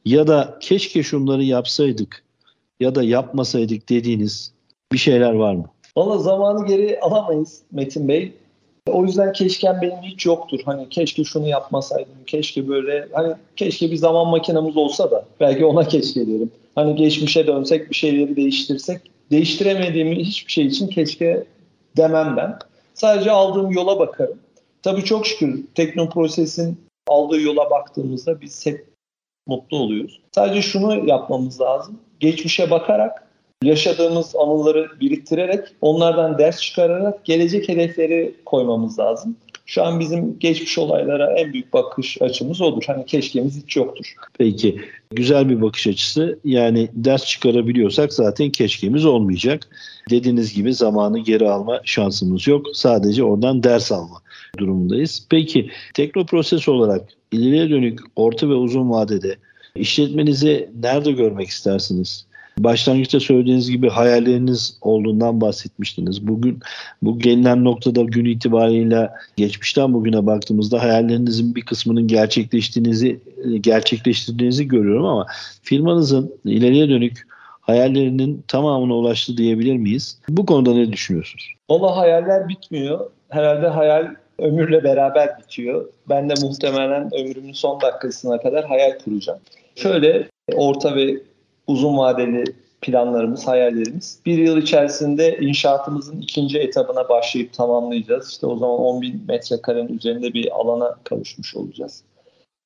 ya da keşke şunları yapsaydık ya da yapmasaydık dediğiniz bir şeyler var mı? Valla zamanı geri alamayız Metin Bey. O yüzden keşken benim hiç yoktur. Hani keşke şunu yapmasaydım, keşke böyle, hani keşke bir zaman makinamız olsa da belki ona keşke derim. Hani geçmişe dönsek bir şeyleri değiştirsek. Değiştiremediğim hiçbir şey için keşke demem ben. Sadece aldığım yola bakarım. Tabii çok şükür Teknoproses'in aldığı yola baktığımızda biz hep mutlu oluyoruz. Sadece şunu yapmamız lazım. Geçmişe bakarak yaşadığımız anıları biriktirerek onlardan ders çıkararak gelecek hedefleri koymamız lazım. Şu an bizim geçmiş olaylara en büyük bakış açımız odur. Hani keşkemiz hiç yoktur. Peki güzel bir bakış açısı. Yani ders çıkarabiliyorsak zaten keşkemiz olmayacak. Dediğiniz gibi zamanı geri alma şansımız yok. Sadece oradan ders alma durumundayız. Peki teknoproses olarak ileriye dönük orta ve uzun vadede işletmenizi nerede görmek istersiniz? Başlangıçta söylediğiniz gibi hayalleriniz olduğundan bahsetmiştiniz. Bugün bu gelinen noktada gün itibariyle geçmişten bugüne baktığımızda hayallerinizin bir kısmının gerçekleştiğinizi gerçekleştirdiğinizi görüyorum ama firmanızın ileriye dönük hayallerinin tamamına ulaştı diyebilir miyiz? Bu konuda ne düşünüyorsunuz? Valla hayaller bitmiyor. Herhalde hayal ömürle beraber bitiyor. Ben de muhtemelen ömrümün son dakikasına kadar hayal kuracağım. Şöyle orta ve uzun vadeli planlarımız, hayallerimiz. Bir yıl içerisinde inşaatımızın ikinci etabına başlayıp tamamlayacağız. İşte o zaman 10 bin metrekarenin üzerinde bir alana kavuşmuş olacağız.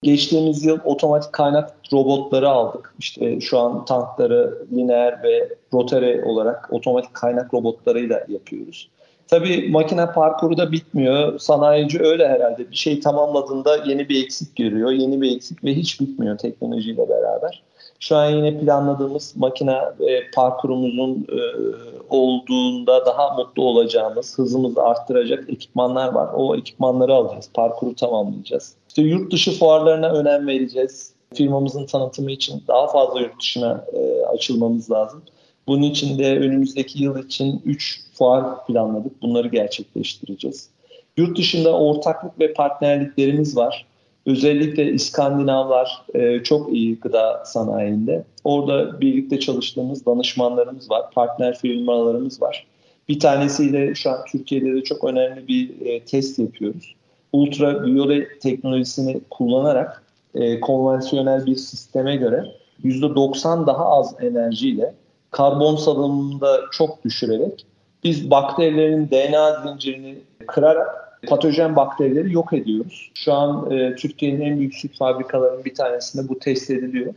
Geçtiğimiz yıl otomatik kaynak robotları aldık. İşte şu an tankları lineer ve rotary olarak otomatik kaynak robotlarıyla yapıyoruz. Tabii makine parkuru da bitmiyor. Sanayici öyle herhalde. Bir şey tamamladığında yeni bir eksik görüyor. Yeni bir eksik ve hiç bitmiyor teknolojiyle beraber. Şu an yine planladığımız makine e, parkurumuzun e, olduğunda daha mutlu olacağımız, hızımızı arttıracak ekipmanlar var. O ekipmanları alacağız, parkuru tamamlayacağız. İşte yurt dışı fuarlarına önem vereceğiz. Firmamızın tanıtımı için daha fazla yurt dışına e, açılmamız lazım. Bunun için de önümüzdeki yıl için 3 fuar planladık. Bunları gerçekleştireceğiz. Yurt dışında ortaklık ve partnerliklerimiz var. Özellikle İskandinavlar e, çok iyi gıda sanayinde. Orada birlikte çalıştığımız danışmanlarımız var, partner firmalarımız var. Bir tanesiyle şu an Türkiye'de de çok önemli bir e, test yapıyoruz. Ultraviyole teknolojisini kullanarak e, konvansiyonel bir sisteme göre %90 daha az enerjiyle karbon salımında çok düşürerek biz bakterilerin DNA zincirini kırarak patojen bakterileri yok ediyoruz. Şu an e, Türkiye'nin en büyük süt fabrikalarının bir tanesinde bu test ediliyor.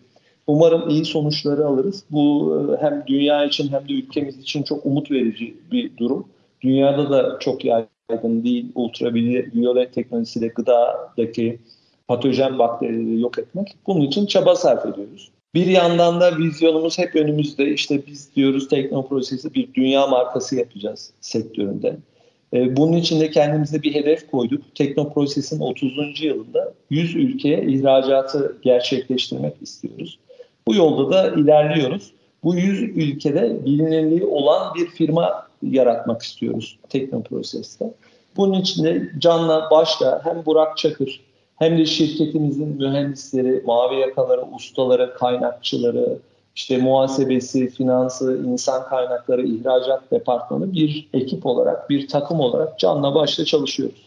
Umarım iyi sonuçları alırız. Bu e, hem dünya için hem de ülkemiz için çok umut verici bir durum. Dünyada da çok yaygın değil ultraviyole teknolojisiyle gıdadaki patojen bakterileri yok etmek. Bunun için çaba sarf ediyoruz. Bir yandan da vizyonumuz hep önümüzde. İşte biz diyoruz Teknoproses'i bir dünya markası yapacağız sektöründe. E, bunun için de kendimize bir hedef koyduk. Teknoproses'in 30. yılında 100 ülkeye ihracatı gerçekleştirmek istiyoruz. Bu yolda da ilerliyoruz. Bu 100 ülkede bilinirliği olan bir firma yaratmak istiyoruz Teknoproses'te. Bunun için de Can'la başta hem Burak Çakır hem de şirketimizin mühendisleri, mavi yakaları, ustaları, kaynakçıları, işte muhasebesi, finansı, insan kaynakları, ihracat departmanı bir ekip olarak, bir takım olarak canla başla çalışıyoruz.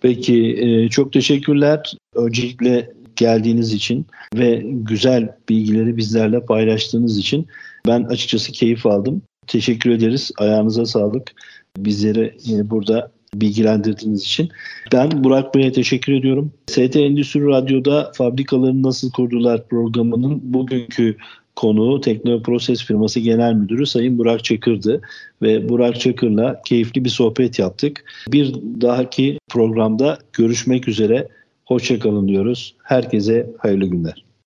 Peki e, çok teşekkürler. Öncelikle geldiğiniz için ve güzel bilgileri bizlerle paylaştığınız için ben açıkçası keyif aldım. Teşekkür ederiz. Ayağınıza sağlık. Bizleri burada bilgilendirdiğiniz için. Ben Burak Bey'e teşekkür ediyorum. ST Endüstri Radyo'da fabrikaları nasıl kurdular programının bugünkü konuğu Teknoproses firması genel müdürü Sayın Burak Çakır'dı ve Burak Çakır'la keyifli bir sohbet yaptık. Bir dahaki programda görüşmek üzere. Hoşçakalın diyoruz. Herkese hayırlı günler.